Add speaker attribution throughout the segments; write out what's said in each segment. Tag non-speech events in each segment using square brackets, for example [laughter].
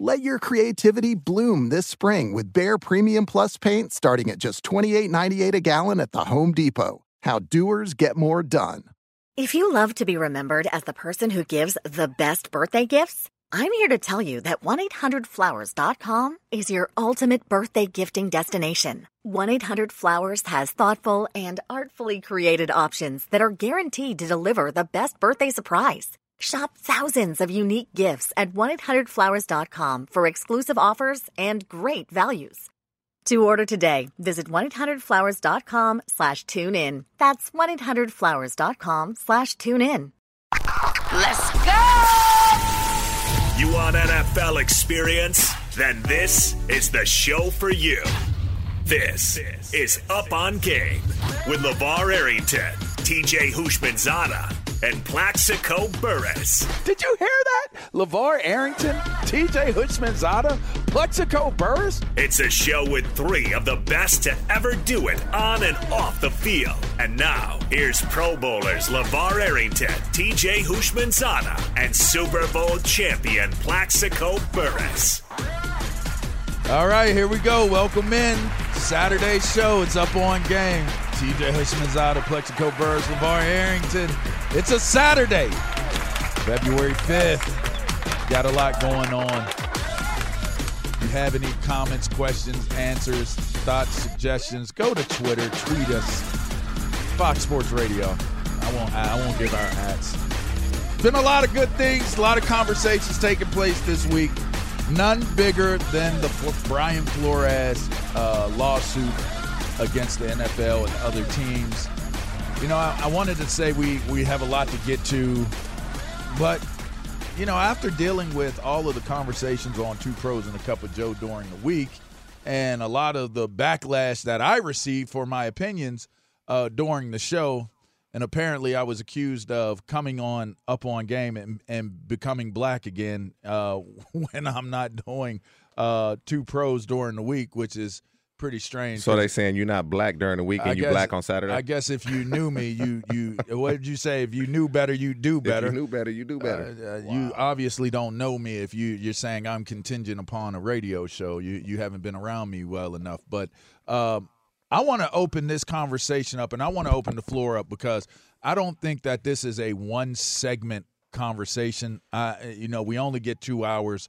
Speaker 1: Let your creativity bloom this spring with Behr Premium Plus paint starting at just $28.98 a gallon at the Home Depot. How doers get more done.
Speaker 2: If you love to be remembered as the person who gives the best birthday gifts, I'm here to tell you that 1-800-Flowers.com is your ultimate birthday gifting destination. 1-800-Flowers has thoughtful and artfully created options that are guaranteed to deliver the best birthday surprise. Shop thousands of unique gifts at 1-800-Flowers.com for exclusive offers and great values. To order today, visit 1-800-Flowers.com slash tune in. That's 1-800-Flowers.com slash tune in.
Speaker 3: Let's go!
Speaker 4: You want NFL experience? Then this is the show for you. This is Up on Game with LeVar Arrington, TJ Houshmandzadeh, and Plaxico Burress.
Speaker 5: Did you hear that? LeVar Arrington, TJ Houshmandzadeh, Plexico Burress?
Speaker 4: It's a show with three of the best to ever do it on and off the field. And now, here's Pro Bowlers LeVar Arrington, TJ Houshmandzadeh, and Super Bowl champion Plaxico Burress.
Speaker 6: All right, here we go. Welcome in. Saturday show. It's up on game. TJ Houshmandzadeh, Plexico Burress, LeVar Arrington. It's a Saturday, February 5th. Got a lot going on. If you have any comments, questions, answers, thoughts, suggestions, go to Twitter, tweet us. Fox Sports Radio. I won't I won't give our ads. Been a lot of good things, a lot of conversations taking place this week. None bigger than the Brian Flores uh, lawsuit against the NFL and other teams. You know, I, I, wanted to say we, we have a lot to get to, but, you know, after dealing with all of the conversations on Two Pros and a Cup of Joe during the week and a lot of the backlash that I received for my opinions uh, during the show, and apparently I was accused of coming on up on game and, and becoming black again uh, [laughs] when I'm not doing uh, two pros during the week, which is pretty strange.
Speaker 7: So they saying you're not black during the week
Speaker 6: I
Speaker 7: and you
Speaker 6: guess-
Speaker 7: black on Saturday?
Speaker 6: I guess if you knew me, you you. What did you say? If you knew better, you do better.
Speaker 7: If you knew better, you do better.
Speaker 6: Uh, uh, You obviously don't know me if you you're saying I'm contingent upon a radio show. You you haven't been around me well enough. But um, I want to open this conversation up, and I want to open the floor up because I don't think that this is a one segment conversation. Uh, you know, we only get two hours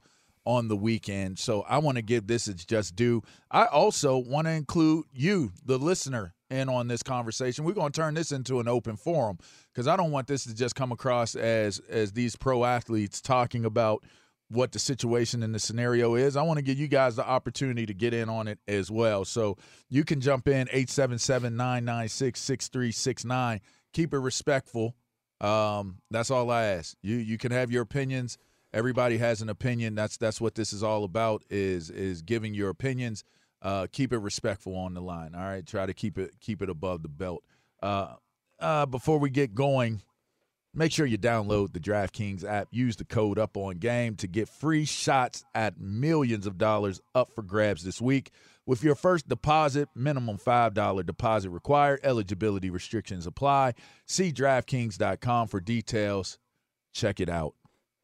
Speaker 6: on the weekend, so I want to give this its just due. I also want to include you, the listener, in on this conversation. We're going to turn this into an open forum because I don't want this to just come across as as these pro athletes talking about what the situation and the scenario is. I want to give you guys the opportunity to get in on it as well. So you can jump in 877-996-6369. Keep it respectful. Um, that's all I ask. You you can have your opinions. Everybody has an opinion. That's that's what this is all about is is giving your opinions. Uh, keep it respectful on the line. All right. Try to keep it keep it above the belt. Uh, uh, before we get going, Make sure you download the DraftKings app. Use the code up on game to get free shots at millions of dollars up for grabs this week. With your first deposit, minimum $5 deposit required. Eligibility restrictions apply. See DraftKings.com for details. Check it out.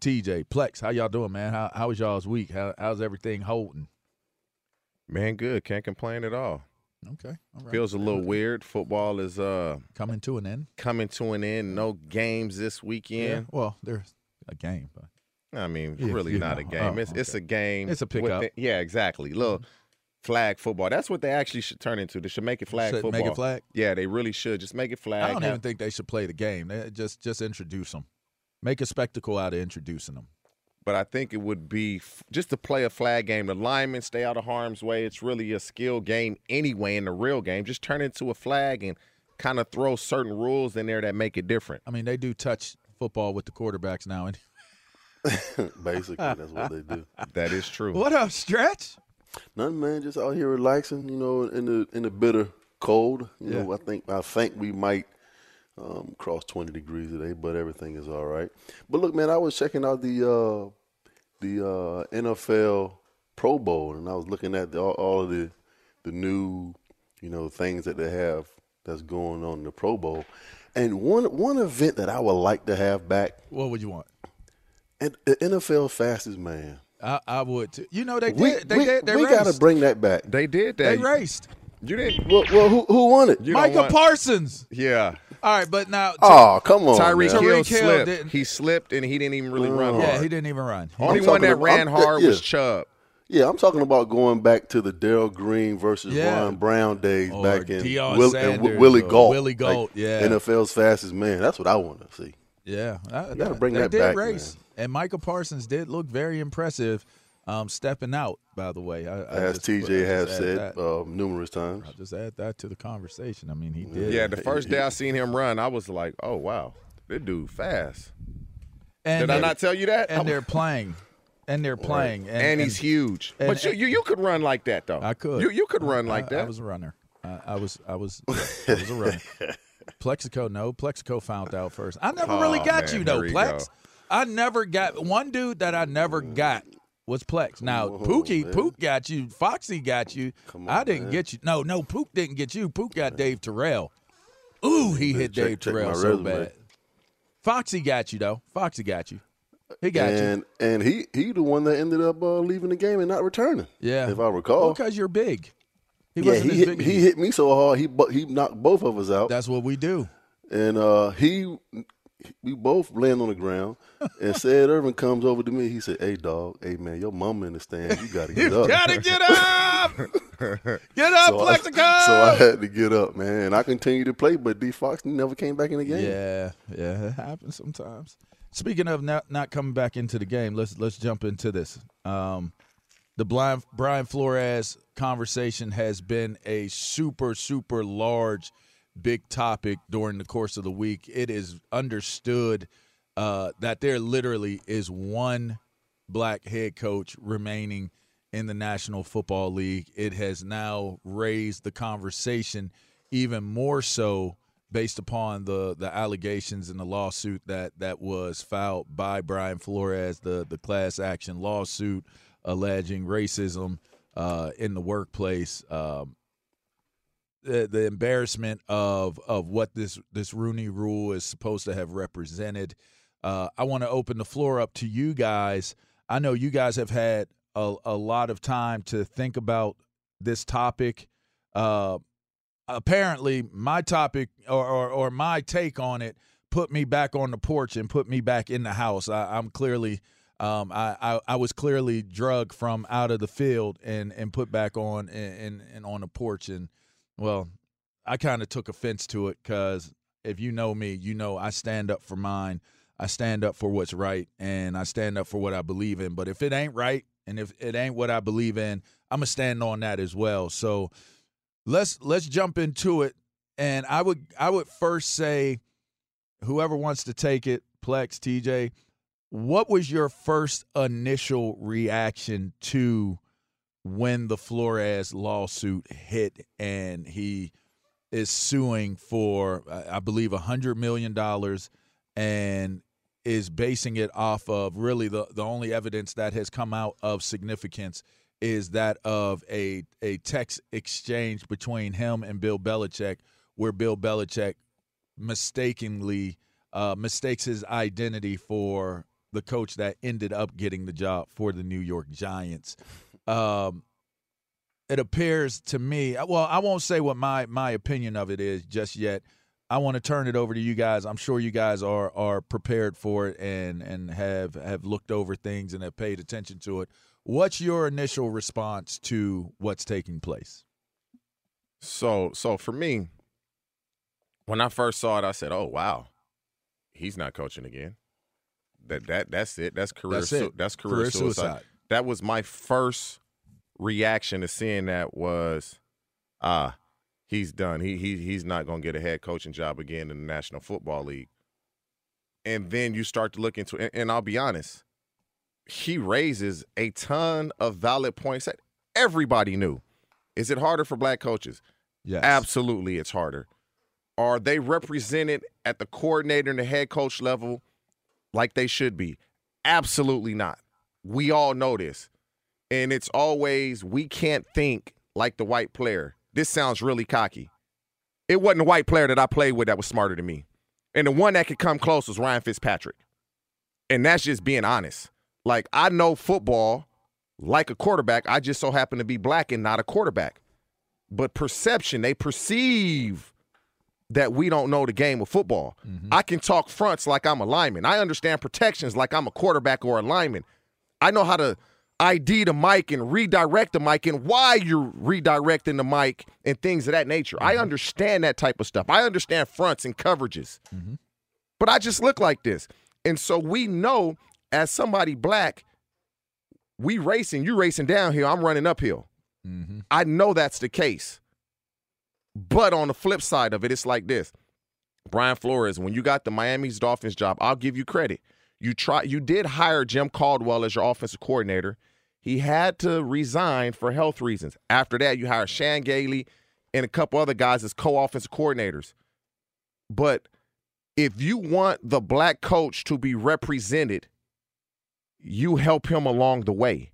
Speaker 6: TJ, Plex, how y'all doing, man? How, how was y'all's week? How, how's everything holding?
Speaker 7: Man, good. Can't complain at all.
Speaker 6: Okay. All right.
Speaker 7: Feels a little weird. Football is uh
Speaker 6: Coming to an end.
Speaker 7: coming to an end. No games this weekend.
Speaker 6: Yeah, Well, there's a game, but
Speaker 7: I mean,
Speaker 6: Yeah,
Speaker 7: really not
Speaker 6: know.
Speaker 7: a game.
Speaker 6: Oh,
Speaker 7: it's it's a game.
Speaker 6: It's a pickup.
Speaker 7: the- yeah, exactly. Little flag football. That's what they actually should turn into. They should make it flag
Speaker 6: Should
Speaker 7: football.
Speaker 6: make it flag?
Speaker 7: Yeah, they really should. Just make it flag.
Speaker 6: I don't
Speaker 7: Have-
Speaker 6: even think they should play the game. They just just introduce them. Make a spectacle out of introducing them.
Speaker 7: but I think it would be f- just to play a flag game. The linemen stay out of harm's way. It's really a skill game anyway in the real game. Just turn it into a flag and kind of throw certain rules in there that make it different.
Speaker 6: I mean, they do touch football with the quarterbacks now.
Speaker 8: And [laughs] Basically, that's what they do. [laughs]
Speaker 7: That is true.
Speaker 6: What up, Stretch?
Speaker 8: Nothing, man. Just out here relaxing, you know, in the in the bitter cold. You know, I think I think we might um, cross 20 degrees today, but everything is all right. But look, man, I was checking out the uh, the uh, NFL Pro Bowl, and I was looking at the, all, all of the the new, you know, things that they have that's going on in the Pro Bowl. And one one event that I would like to have back,
Speaker 6: What would you want?
Speaker 8: and the NFL Fastest Man.
Speaker 6: I, I would too. You know they
Speaker 8: We,
Speaker 6: did. They
Speaker 8: we,
Speaker 6: did. They
Speaker 8: we got to bring that back.
Speaker 7: They did that.
Speaker 6: They raced.
Speaker 7: You didn't.
Speaker 8: Well, well who, who won it?
Speaker 7: You don't
Speaker 6: Micah
Speaker 7: want-
Speaker 6: Parsons.
Speaker 7: Yeah.
Speaker 6: All right, but now.
Speaker 8: Oh, come on.
Speaker 7: Tyreek
Speaker 8: man.
Speaker 7: Hill
Speaker 6: Tyreek Hill
Speaker 7: slipped.
Speaker 6: didn't-
Speaker 7: He slipped and he didn't even really run oh.
Speaker 6: yeah,
Speaker 7: hard.
Speaker 6: he didn't even run.
Speaker 7: Only
Speaker 8: I'm
Speaker 7: one
Speaker 8: talking
Speaker 7: that
Speaker 8: about-
Speaker 7: ran
Speaker 8: I'm-
Speaker 7: hard
Speaker 8: yeah.
Speaker 7: was Chubb.
Speaker 8: Yeah, I'm talking about going back to the Darrell Green versus
Speaker 6: Yeah.
Speaker 8: Ron Brown days
Speaker 6: Or
Speaker 8: back in
Speaker 6: Deion
Speaker 8: Will, and
Speaker 6: Sanders
Speaker 8: Willie
Speaker 6: or
Speaker 8: Gault.
Speaker 6: Willie Gault,
Speaker 8: like
Speaker 6: yeah.
Speaker 8: NFL's fastest man. That's what I want to see.
Speaker 6: Yeah, that,
Speaker 8: gotta bring
Speaker 6: they
Speaker 8: that
Speaker 6: did
Speaker 8: back,
Speaker 6: race, and Micah Parsons did look very impressive, um, stepping out. By the way, I, I
Speaker 8: As
Speaker 6: just-
Speaker 8: TJ
Speaker 6: just
Speaker 8: has
Speaker 6: add
Speaker 8: said
Speaker 6: that.
Speaker 8: uh, numerous times.
Speaker 6: I'll just add that to the conversation. I mean, he did.
Speaker 7: Yeah, the first day I seen him run, I was like, "Oh wow, this dude fast."
Speaker 6: and
Speaker 7: Did I not tell you that?
Speaker 6: And they're playing, and they're playing, and,
Speaker 7: and, he's huge.
Speaker 6: and-
Speaker 7: but you, you you could run like that though.
Speaker 6: I could.
Speaker 7: You you could run like that.
Speaker 6: I was a runner. I, I was. I was. I was a runner. [laughs] Plexico, no. Plexico found out first. I never really
Speaker 7: Oh,
Speaker 6: got
Speaker 7: man,
Speaker 6: you though,
Speaker 7: here we
Speaker 6: Plex.
Speaker 7: go.
Speaker 6: I never got one dude that I never got was Plex. Now Pookie, Pook got you. Foxy got you.
Speaker 8: Come
Speaker 6: I didn't
Speaker 8: man.
Speaker 6: get you. No, no, Pook didn't get you. Pook got Dave Terrell. Ooh, he hit
Speaker 8: check-
Speaker 6: Dave
Speaker 8: check
Speaker 6: Terrell so
Speaker 8: resume.
Speaker 6: bad. Foxy got you though. Foxy got you. He got you.
Speaker 8: and and he he the one that ended up uh, leaving the game and not returning.
Speaker 6: Yeah,
Speaker 8: if I recall.
Speaker 6: because you're big. He
Speaker 8: yeah,
Speaker 6: wasn't
Speaker 8: he hit,
Speaker 6: big
Speaker 8: he hit me so hard he he knocked both of us out.
Speaker 6: That's what we do.
Speaker 8: and uh, he we both land on the ground. and said Irvin comes over to me. He said, "Hey dog, hey man, your mama in the stand. You got to get up.
Speaker 6: You Gotta get [laughs] up. [laughs] get up,
Speaker 8: So I,
Speaker 6: Plexico.
Speaker 8: so I had to get up, man. And I continued to play, but D Fox never came back in the game.
Speaker 6: Yeah, yeah, it happens sometimes. Speaking of not not coming back into the game, let's let's jump into this. Um, the blind Brian Flores conversation has been a super super large, big topic during the course of the week. It is understood uh, that there literally is one black head coach remaining in the National Football League. It has now raised the conversation even more so based upon the the allegations and the lawsuit that that was filed by Brian Flores, the the class action lawsuit alleging racism uh, in the workplace. Um, the, the embarrassment of of what this this Rooney Rule is supposed to have represented. Uh, I want to open the floor up to you guys. I know you guys have had a, a lot of time to think about this topic. Uh, apparently, my topic or, or, or my take on it put me back on the porch and put me back in the house. I, am clearly, um, I, I, I was clearly drugged from out of the field and and put back on and and on the porch. And well, I kind of took offense to it because if you know me, you know I stand up for mine. I stand up for what's right and I stand up for what I believe in. But if it ain't right and if it ain't what I believe in, I'm gonna stand on that as well. So let's let's jump into it. And I would I would first say whoever wants to take it, Plex, TJ, what was your first initial reaction to when the Flores lawsuit hit and he is suing for, I believe, a $100 million and is basing it off of really the, the only evidence that has come out of significance is that of a, a text exchange between him and Bill Belichick, where Bill Belichick mistakenly uh, mistakes his identity for the coach that ended up getting the job for the New York Giants. Um, it appears to me, well, I won't say what my my opinion of it is just yet. I want to turn it over to you guys. I'm sure you guys are are prepared for it and and have have looked over things and have paid attention to it. What's your initial response to what's taking place?
Speaker 7: So so for me, when I first saw it, I said, "Oh wow, he's not coaching again." That that that's it. That's career. That's, su- that's career, career suicide. suicide. That was my first reaction to seeing that was, ah, he's done. He he he's not going to get a head coaching job again in the National Football League. And then you start to look into, and, and I'll be honest, he raises a ton of valid points that everybody knew. Is it harder for black coaches?
Speaker 6: Yes.
Speaker 7: Absolutely, it's harder. Are they represented at the coordinator and the head coach level like they should be? Absolutely not. We all know this. And it's always, we can't think like the white player. This sounds really cocky. It wasn't a white player that I played with that was smarter than me. And the one that could come close was Ryan Fitzpatrick. And that's just being honest. Like, I know football like a quarterback. I just so happen to be black and not a quarterback. But perception, they perceive that we don't know the game of football. Mm-hmm. I can talk fronts like I'm a lineman. I understand protections like I'm a quarterback or a lineman. I know how to ID the Mike and redirect the Mike and why you're redirecting the Mike and things of that nature. Mm-hmm. I understand that type of stuff. I understand fronts and coverages. Mm-hmm. But I just look like this. And so we know as somebody black, we racing, you racing downhill, I'm running uphill. Mm-hmm. I know that's the case. But on the flip side of it, it's like this. Brian Flores, when you got the Miami's Dolphins job, I'll give you credit. You try you did hire Jim Caldwell as your offensive coordinator. He had to resign for health reasons. After that, you hire Chan Gailey and a couple other guys as co-offensive coordinators. But if you want the black coach to be represented, you help him along the way.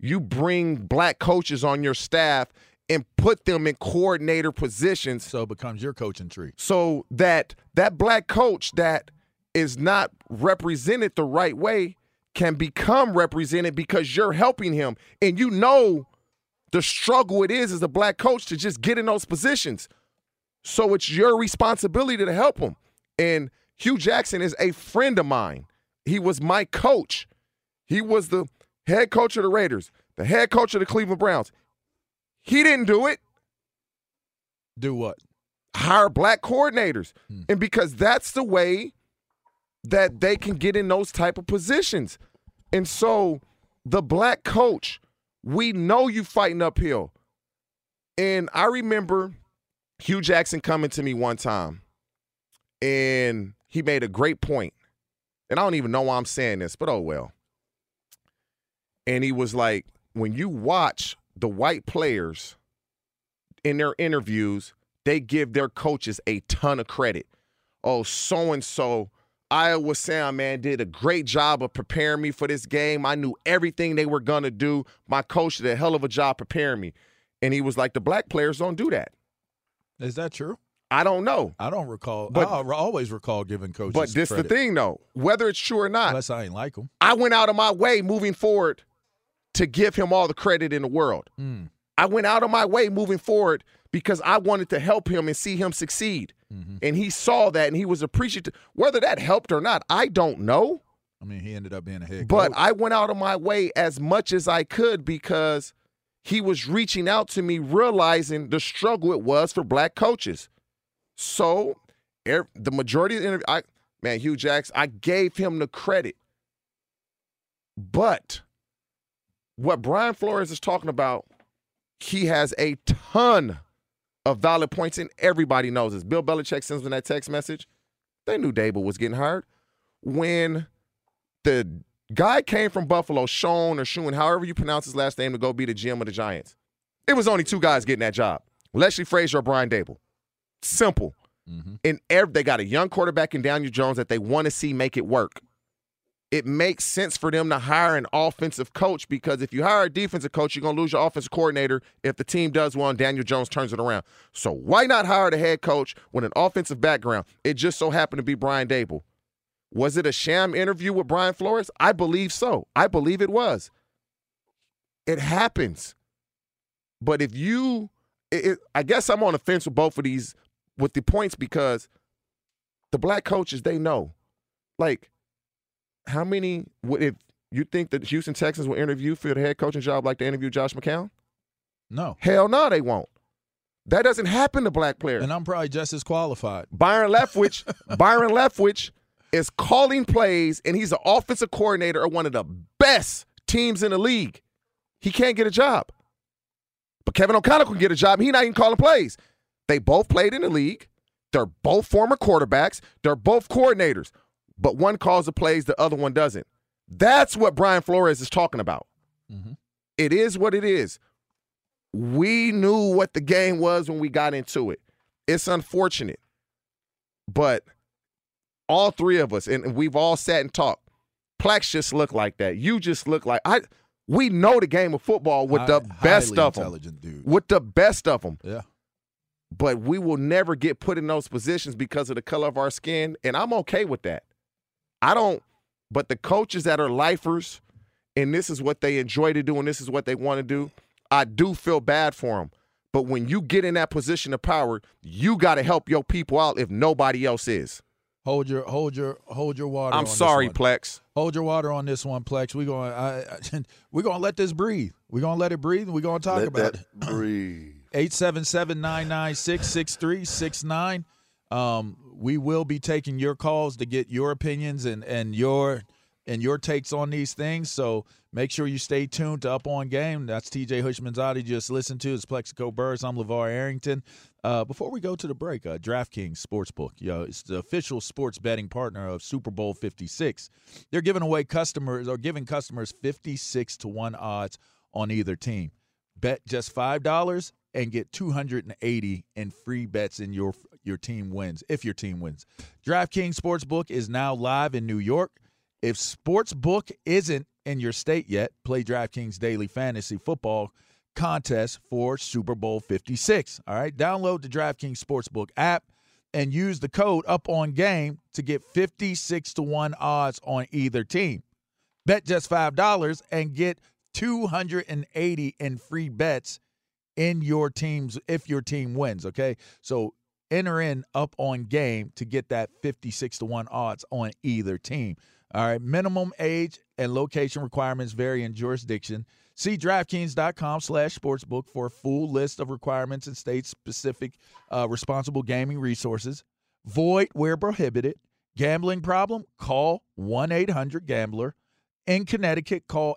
Speaker 7: You bring black coaches on your staff and put them in coordinator positions.
Speaker 6: So it becomes your coaching tree.
Speaker 7: So that that black coach that is not represented the right way can become represented because you're helping him. And you know the struggle it is as a black coach to just get in those positions. So it's your responsibility to help him. And Hue Jackson is a friend of mine. He was my coach. He was the head coach of the Raiders, the head coach of the Cleveland Browns. He didn't do it.
Speaker 6: Do what?
Speaker 7: Hire black coordinators. Hmm. And because that's the way that they can get in those type of positions. And so the black coach, we know you fighting uphill. And I remember Hue Jackson coming to me one time and he made a great point. And I don't even know why I'm saying this, but oh well. And he was like, when you watch the white players in their interviews, they give their coaches a ton of credit. Oh, so and so Iowa Sound, man, did a great job of preparing me for this game. I knew everything they were going to do. My coach did a hell of a job preparing me. And he was like, the black players don't do that.
Speaker 6: Is that true?
Speaker 7: I don't know.
Speaker 6: I don't recall.
Speaker 7: But-
Speaker 6: I always recall giving coaches.
Speaker 7: But this
Speaker 6: credit.
Speaker 7: the thing, though. Whether it's true or not,
Speaker 6: Unless I ain't like them.
Speaker 7: I went out of my way moving forward to give him all the credit in the world.
Speaker 6: Mm.
Speaker 7: I went out of my way moving forward because I wanted to help him and see him succeed.
Speaker 6: Mm-hmm.
Speaker 7: And he saw that and he was appreciative. Whether that helped or not, I don't know.
Speaker 6: I mean, he ended up being a head
Speaker 7: But
Speaker 6: coach.
Speaker 7: I went out of my way as much as I could because he was reaching out to me, realizing the struggle it was for black coaches. So, er- the majority of the interview, I, man, Hue Jackson, I gave him the credit. But what Brian Flores is talking about, he has a ton of valid points, and everybody knows this. Bill Belichick sends them that text message. They knew Daboll was getting hired. When the guy came from Buffalo, Sean or Shoon, however you pronounce his last name, to go be the GM of the Giants. It was only two guys getting that job: Leslie Frazier or Brian Daboll. Simple. Mm-hmm. And ev- they got a young quarterback in Daniel Jones that they want to see make it work. It makes sense for them to hire an offensive coach because if you hire a defensive coach, you're going to lose your offensive coordinator if the team does and Daniel Jones turns it around. So why not hire the head coach with an offensive background? It just so happened to be Brian Daboll. Was it a sham interview with Brian Flores? I believe so. I believe it was. It happens. But if you, it, it- I guess I'm on the fence with both of these with the points because the black coaches they know, like, how many would if you think that Houston Texans will interview for the head coaching job like they interview Josh McCown?
Speaker 6: no.
Speaker 7: Hell no, they won't. That doesn't happen to black players.
Speaker 6: And I'm probably just as qualified.
Speaker 7: Byron Leftwich, [laughs] Byron Leftwich is calling plays, and he's an offensive coordinator of one of the best teams in the league. He can't get a job. But Kevin O'Connell can get a job. He not even calling plays. They both played in the league. They're both former quarterbacks. They're both coordinators. But one calls the plays, the other one doesn't. That's what Brian Flores is talking about. Mm-hmm. It is what it is. We knew what the game was when we got into it. It's unfortunate. But all three of us, and we've all sat and talked. Plex just look like that. You just look like I. We know the game of football with the best of them.
Speaker 6: intelligent dude.
Speaker 7: With the best of them.
Speaker 6: Yeah.
Speaker 7: But we will never get put in those positions because of the color of our skin, and I'm okay with that. I don't. But the coaches that are lifers, and this is what they enjoy to do, and this is what they want to do. I do feel bad for them. But when you get in that position of power, you got to help your people out if nobody else is.
Speaker 6: Hold your hold your hold your water.
Speaker 7: I'm
Speaker 6: on this
Speaker 7: sorry,
Speaker 6: one.
Speaker 7: Plex.
Speaker 6: Hold your water on this one, Plex. We're going. I, I, we're going to let this breathe. We're going to let it breathe. and We're going to talk
Speaker 8: Let
Speaker 6: about
Speaker 8: that
Speaker 6: it.
Speaker 8: breathe.
Speaker 6: 877-996-6369. Um, we will be taking your calls to get your opinions and and your and your takes on these things. So make sure you stay tuned to Up on Game. That's TJ Houshmandzadeh just listened to. It's Plexico Burress. I'm LeVar Arrington. Uh, before we go to the break, uh, DraftKings Sportsbook, you know, it's the official sports betting partner of Super Bowl 56. They're giving away customers or giving customers 56 to 1 odds on either team. Bet just $5 and get 280 in free bets in your your team wins if your team wins. DraftKings Sportsbook is now live in New York. If Sportsbook isn't in your state yet, play DraftKings Daily Fantasy Football contest for Super Bowl 56. All right, download the DraftKings Sportsbook app and use the code up on game to get 56 to 1 odds on either team. Bet just $5 and get 280 in free bets in your teams if your team wins, okay? So enter in up on game to get that 56 to 1 odds on either team. All right, minimum age and location requirements vary in jurisdiction. See DraftKings.com slash sportsbook for a full list of requirements and state-specific uh, responsible gaming resources. Void where prohibited. Gambling problem? Call 1-800-GAMBLER. In Connecticut, call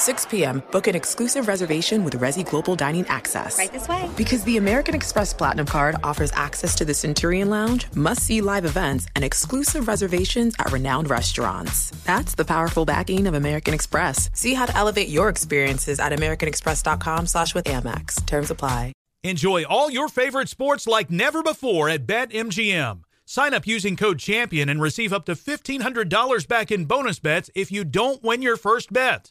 Speaker 9: 6 p.m., book an exclusive reservation with Resy Global Dining Access.
Speaker 2: Right this way.
Speaker 9: Because the American Express Platinum Card offers access to the Centurion Lounge, must see live events, and exclusive reservations at renowned restaurants. That's the powerful backing of American Express. See how to elevate your experiences at AmericanExpress.com slash with Amex. Terms apply.
Speaker 10: Enjoy all your favorite sports like never before at BetMGM. Sign up using code CHAMPION and receive up to $1,500 back in bonus bets if you don't win your first bet.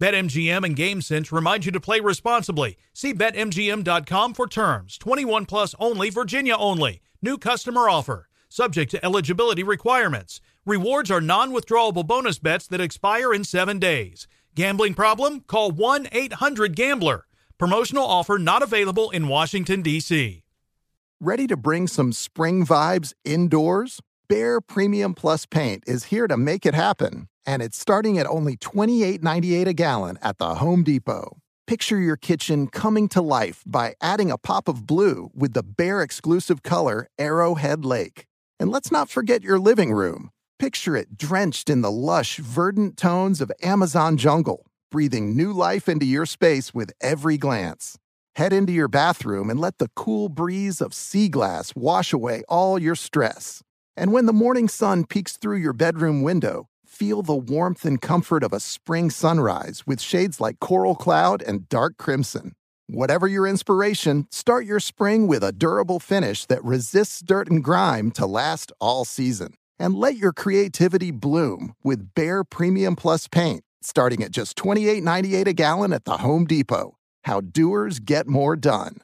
Speaker 10: BetMGM and GameSense remind you to play responsibly. See BetMGM.com for terms. 21 plus only, Virginia only. New customer offer. Subject to eligibility requirements. Rewards are non withdrawable bonus bets that expire in seven days. Gambling problem? Call 1 800 Gambler. Promotional offer not available in Washington, D.C.
Speaker 1: Ready to bring some spring vibes indoors? Behr Premium Plus Paint is here to make it happen, and it's starting at only $28.98 a gallon at the Home Depot. Picture your kitchen coming to life by adding a pop of blue with the Behr exclusive color Arrowhead Lake. And let's not forget your living room. Picture it drenched in the lush, verdant tones of Amazon jungle, breathing new life into your space with every glance. Head into your bathroom and let the cool breeze of sea glass wash away all your stress. And when the morning sun peeks through your bedroom window, feel the warmth and comfort of a spring sunrise with shades like coral cloud and dark crimson. Whatever your inspiration, start your spring with a durable finish that resists dirt and grime to last all season. And let your creativity bloom with Behr Premium Plus paint, starting at just $28.98 a gallon at the Home Depot. How doers get more done.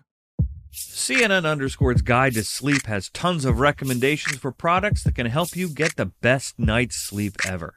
Speaker 11: CNN Underscore's Guide to Sleep has tons of recommendations for products that can help you get the best night's sleep ever.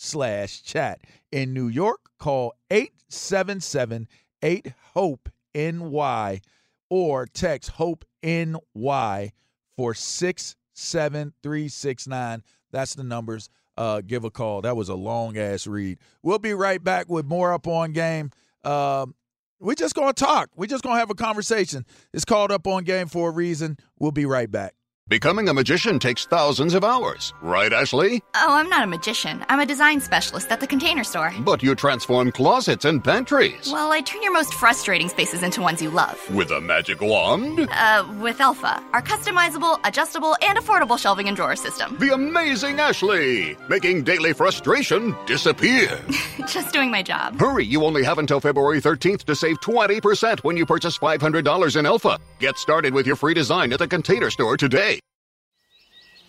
Speaker 6: slash chat. In New York, call 877-8-HOPE-NY or text HOPE-NY for 67369. That's the numbers. Uh, give a call. That was a long-ass read. We'll be right back with more Up On Game. Um, we're just going to talk. We're just going to have a conversation. It's called Up on Game for a reason. We'll be right back.
Speaker 12: Becoming a magician takes thousands of hours, right, Ashley?
Speaker 13: Oh, I'm not a magician. I'm a design specialist at the container store.
Speaker 12: But you transform closets and pantries.
Speaker 13: Well, I turn your most frustrating spaces into ones you love.
Speaker 12: With a magic wand?
Speaker 13: Uh, with Elfa, our customizable, adjustable, and affordable shelving and drawer system.
Speaker 12: The amazing Ashley, making daily frustration disappear. [laughs]
Speaker 13: Just doing my job.
Speaker 12: Hurry, you only have until February 13th to save 20% when you purchase $500 in Elfa. Get started with your free design at the container store today.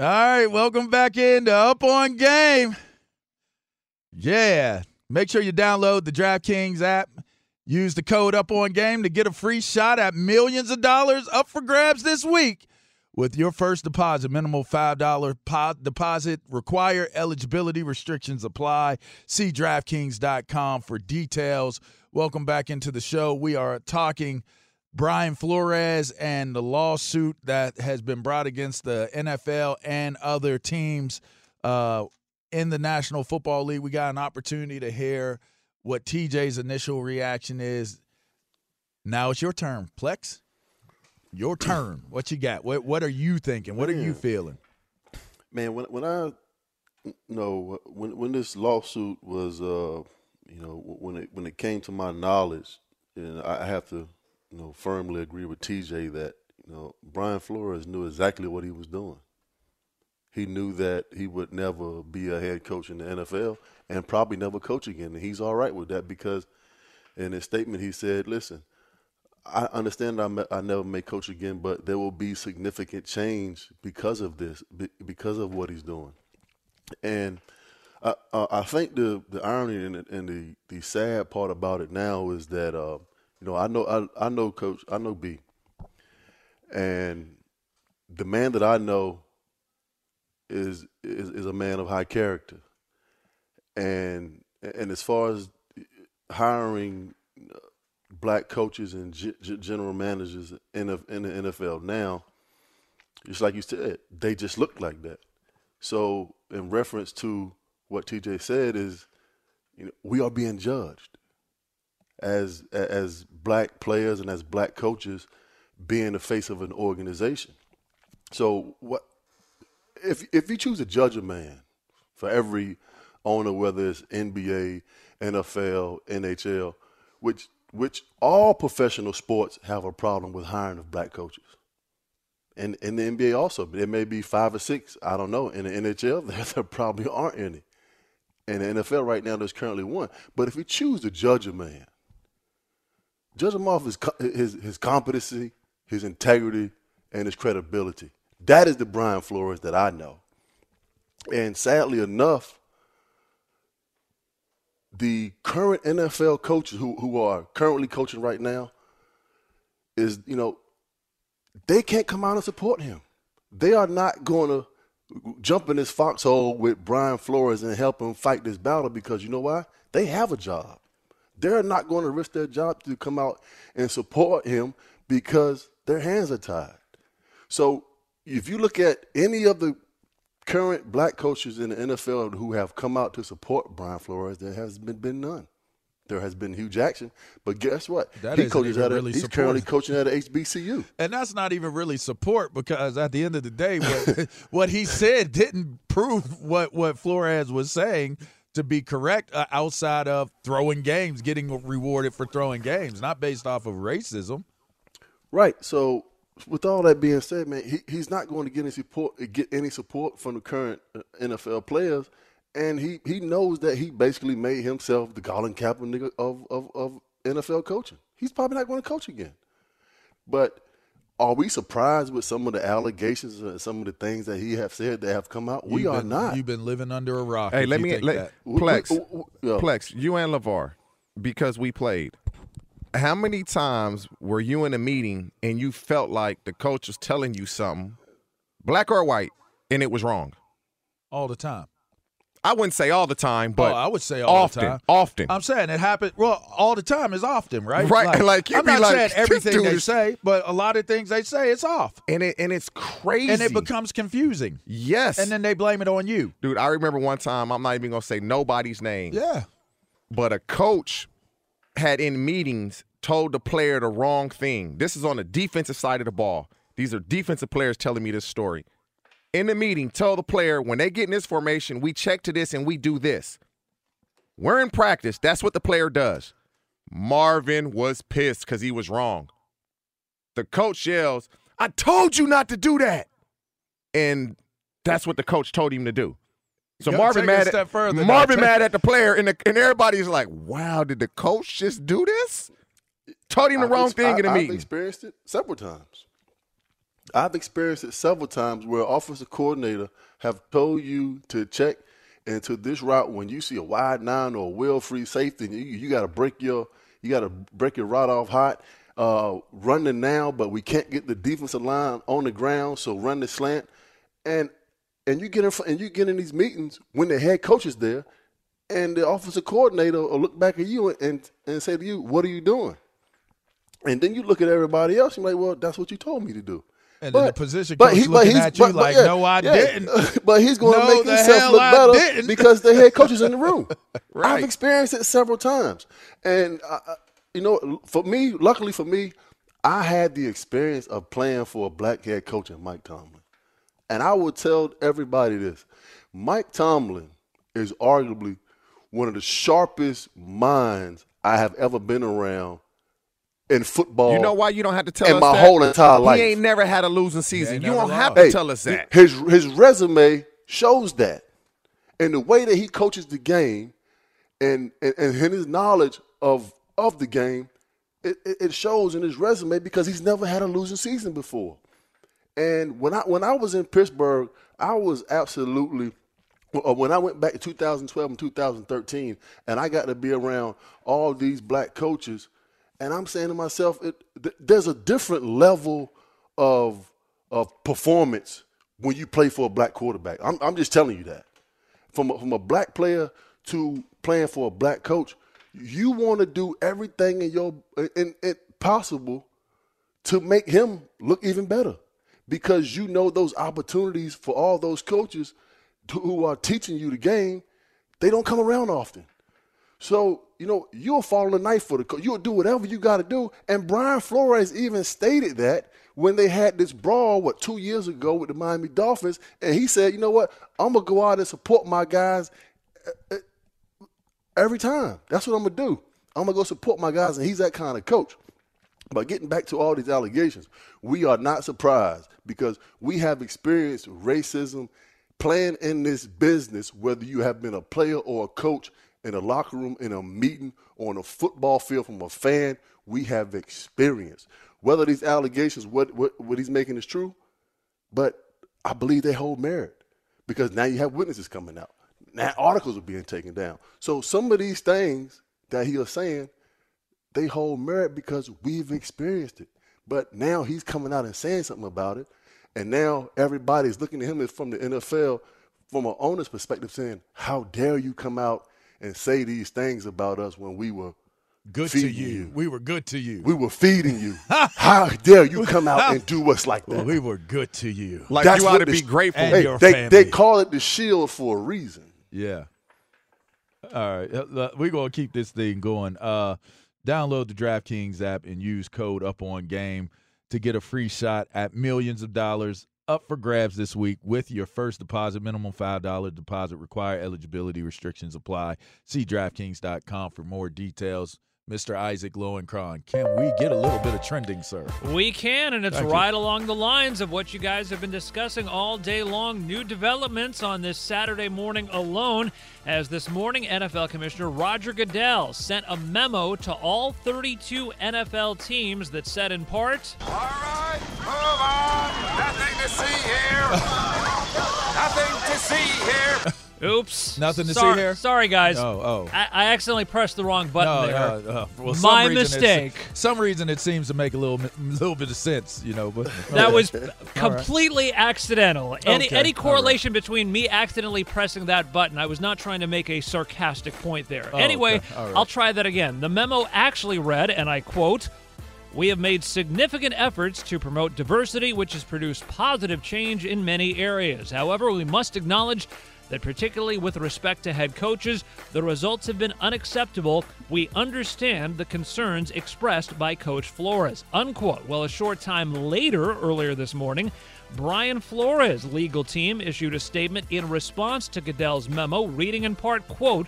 Speaker 6: All right, welcome back into Up on Game. Yeah, make sure you download the DraftKings app. Use the code up on game to get a free shot at millions of dollars up for grabs this week. With your first deposit, minimal $5 po- deposit require eligibility restrictions apply. See DraftKings.com for details. Welcome back into the show. We are talking Brian Flores and the lawsuit that has been brought against the NFL and other teams uh, in the National Football League. We got an opportunity to hear what TJ's initial reaction is. Now it's your turn, Plex. Your turn. [clears throat] What you got? What What are you thinking? What are you feeling?
Speaker 8: Man, when when I you know when when this lawsuit was uh you know when it when it came to my knowledge, and I have to you know firmly agree with TJ that you know Brian Flores knew exactly what he was doing. He knew that he would never be a head coach in the NFL and probably never coach again. And he's all right with that because in his statement he said, "Listen, I understand I, I never may coach again, but there will be significant change because of this, because of what he's doing." And I, I think the the irony and, the, and the the sad part about it now is that uh, you know I know I, I know Coach I know B, and the man that I know is is, is a man of high character, and and as far as hiring uh, black coaches and g- general managers in the, in the NFL now, just like you said, they just look like that. So, in reference to what TJ said, is you know we are being judged as as black players and as black coaches being the face of an organization. So, what if if you choose to judge a man for every owner, whether it's NBA, NFL, NHL, which which all professional sports have a problem with hiring of black coaches. And in the NBA also, there may be five or six. I don't know. In the NHL, [laughs] there, there probably aren't any. In the NFL right now, there's currently one. But if you choose to judge a man, judge him off his his his competency, his integrity, and his credibility. That is the Brian Flores that I know. And sadly enough, the current NFL coaches who, who are currently coaching right now is, you know, they can't come out and support him. They are not going to jump in this foxhole with Brian Flores and help him fight this battle because you know why? They have a job. They're not going to risk their job to come out and support him because their hands are tied. So if you look at any of the current black coaches in the NFL who have come out to support Brian Flores, there has been, been none. There has been Hue Jackson, but guess what?
Speaker 6: That
Speaker 8: he coaches at a,
Speaker 6: really
Speaker 8: he's
Speaker 6: support.
Speaker 8: currently coaching at a HBCU.
Speaker 6: And that's not even really support because at the end of the day, what, [laughs] what he said didn't prove what, what Flores was saying to be correct uh, outside of throwing games, getting rewarded for throwing games, not based off of racism.
Speaker 8: Right. So with all that being said, man, he, he's not going to get any support get any support from the current uh, NFL players, and he, he knows that he basically made himself the Colin Kaepernick of, of, of NFL coaching. He's probably not going to coach again. But are we surprised with some of the allegations and some of the things that he have said that have come out? we
Speaker 6: You've
Speaker 8: are
Speaker 6: been-
Speaker 8: not.
Speaker 6: You've been living under a rock.
Speaker 7: Hey,
Speaker 6: if
Speaker 7: let
Speaker 6: you
Speaker 7: me
Speaker 6: think
Speaker 7: let
Speaker 6: that.
Speaker 7: Plex,
Speaker 8: yeah.
Speaker 7: Plex, you and LeVar, because we played. How many times were you in a meeting and you felt like the coach was telling you something, black or white, and it was wrong?
Speaker 6: all the time.
Speaker 7: I wouldn't say all the time, but
Speaker 6: oh, I would say
Speaker 7: often, often.
Speaker 6: I'm saying it happens. Well, all the time is often, right?
Speaker 7: Right, like, you'd
Speaker 6: I'm not
Speaker 7: like,
Speaker 6: saying [laughs] everything they
Speaker 7: is-"
Speaker 6: say, but a lot of things they say it's off,
Speaker 7: and it and it's crazy,
Speaker 6: and it becomes confusing.
Speaker 7: yes.
Speaker 6: And then they blame it on you.
Speaker 7: dude, I remember one time. I'm not even gonna say nobody's name.
Speaker 6: Yeah.
Speaker 7: but a coach had in meetings told the player the wrong thing. This is on the defensive side of the ball. These are defensive players telling me this story. In the meeting, tell the player when they get in this formation, we check to this and we do this. We're in practice. That's what the player does. Marvin was pissed because he was wrong. The coach yells, I told you not to do that. And that's what the coach told him to do. So
Speaker 6: You
Speaker 7: Marvin
Speaker 6: take it a
Speaker 7: mad at
Speaker 6: further now.
Speaker 7: Marvin mad at the player, and the, and everybody's like, "Wow, did the coach just do this?" Told him the
Speaker 8: I've
Speaker 7: wrong
Speaker 8: ex-
Speaker 7: thing in the
Speaker 8: I- I've
Speaker 7: meeting.
Speaker 8: experienced it several times. I've experienced it several times where offensive coordinator have told you to check into this route when you see a wide nine or a wheel free safety, you, you got to break your You got to break it right off hot. Uh, now, but we can't get the defensive line on the ground, so run the slant. And and you get in and you get in these meetings when the head coach is there, and the offensive coordinator will look back at you and and say to you, "What are you doing?" And then you look at everybody else, and you're like, "Well, that's what you told me to do."
Speaker 6: And
Speaker 8: but,
Speaker 6: then the position coach he, looking at you but, like,
Speaker 8: yeah,
Speaker 6: "No, I
Speaker 8: yeah.
Speaker 6: didn't." [laughs]
Speaker 8: but he's going [laughs] to
Speaker 6: no,
Speaker 8: make himself look
Speaker 6: I
Speaker 8: better
Speaker 6: didn't.
Speaker 8: because the head coach is in the room. [laughs]
Speaker 7: right.
Speaker 8: I've experienced it several times, and uh, you know, for me, luckily for me, I had the experience of playing for a black head coach in Mike Tomlin, and I will tell everybody this: Mike Tomlin is arguably one of the sharpest minds I have ever been around in football.
Speaker 7: You know why you don't have to tell
Speaker 8: in
Speaker 7: us
Speaker 8: my
Speaker 7: that?
Speaker 8: whole entire life.
Speaker 7: He ain't never had a losing season. You don't have
Speaker 8: Hey,
Speaker 7: to tell us that.
Speaker 8: His his resume shows that, and the way that he coaches the game, and and, and his knowledge of of the game, it, it it shows in his resume because he's never had a losing season before. And when I when I was in Pittsburgh, I was absolutely uh, when I went back to 2012 and 2013, and I got to be around all these black coaches, and I'm saying to myself, it, th- there's a different level of of performance when you play for a black quarterback. I'm, I'm just telling you that. From a, from a black player to playing for a black coach, you want to do everything in your in, in possible to make him look even better because you know those opportunities for all those coaches who are teaching you the game, they don't come around often. So, you know, you'll fall on the knife for the coach. You'll do whatever you got to do. And Brian Flores even stated that when they had this brawl, what, two years ago with the Miami Dolphins. And he said, you know what? I'm going to go out and support my guys uh, uh, every time. That's what I'm going to do. I'm going to go support my guys. And he's that kind of coach. But getting back to all these allegations, we are not surprised because we have experienced racism playing in this business, whether you have been a player or a coach in a locker room, in a meeting, on a football field from a fan, we have experienced. Whether these allegations, what, what, what he's making is true, but I believe they hold merit because now you have witnesses coming out. Now articles are being taken down. So some of these things that he is saying, they hold merit because we've experienced it. But now he's coming out and saying something about it. And now everybody's looking at him from the NFL, from an owner's perspective, saying, How dare you come out and say these things about us when we were
Speaker 6: Good to
Speaker 8: feeding
Speaker 6: you. We were good to you.
Speaker 8: We were feeding you. [laughs] How dare you come out [laughs] and do us like that?
Speaker 6: Well, we were good to you.
Speaker 7: Like
Speaker 8: That's
Speaker 7: you ought
Speaker 8: what
Speaker 7: to be grateful.
Speaker 6: And
Speaker 8: Hey,
Speaker 6: your
Speaker 8: they, they call it the shield for a reason.
Speaker 6: Yeah. All right. uh, uh, We're going to keep this thing going. Uh, download the DraftKings app and use code up on game to get a free shot at millions of dollars up for grabs this week with your first deposit. Minimum $5 deposit required. Eligibility restrictions apply. See DraftKings.com for more details. Mr. Isaac Lowenkron, can we get a little bit of trending, sir?
Speaker 14: We can, and it's
Speaker 6: Thank you.
Speaker 14: right along the lines of what you guys have been discussing all day long. New developments on this Saturday morning alone, as this morning NFL Commissioner Roger Goodell sent a memo to all 32 NFL teams that said in part.
Speaker 15: Nothing to see here. [laughs] Nothing to see here.
Speaker 14: Oops.
Speaker 6: Nothing to see here?
Speaker 14: Sorry, guys.
Speaker 6: Oh, oh.
Speaker 14: I, I accidentally pressed the wrong button
Speaker 6: No,
Speaker 14: there.
Speaker 6: uh, uh, well,
Speaker 14: My mistake.
Speaker 6: Some reason it seems to make a little [laughs] little bit of sense, you know. But
Speaker 14: That was [laughs]
Speaker 6: All right.
Speaker 14: completely accidental. Any
Speaker 6: Okay,
Speaker 14: any correlation between me accidentally pressing that button, I was not trying to make a sarcastic point there.
Speaker 6: Oh,
Speaker 14: anyway,
Speaker 6: okay, right.
Speaker 14: I'll try that again. The memo actually read, and I quote, we have made significant efforts to promote diversity, which has produced positive change in many areas. However, we must acknowledge that, particularly with respect to head coaches, the results have been unacceptable. We understand the concerns expressed by Coach Flores. Unquote. Well, a short time later, earlier this morning, Brian Flores' legal team issued a statement in response to Goodell's memo, reading in part, quote,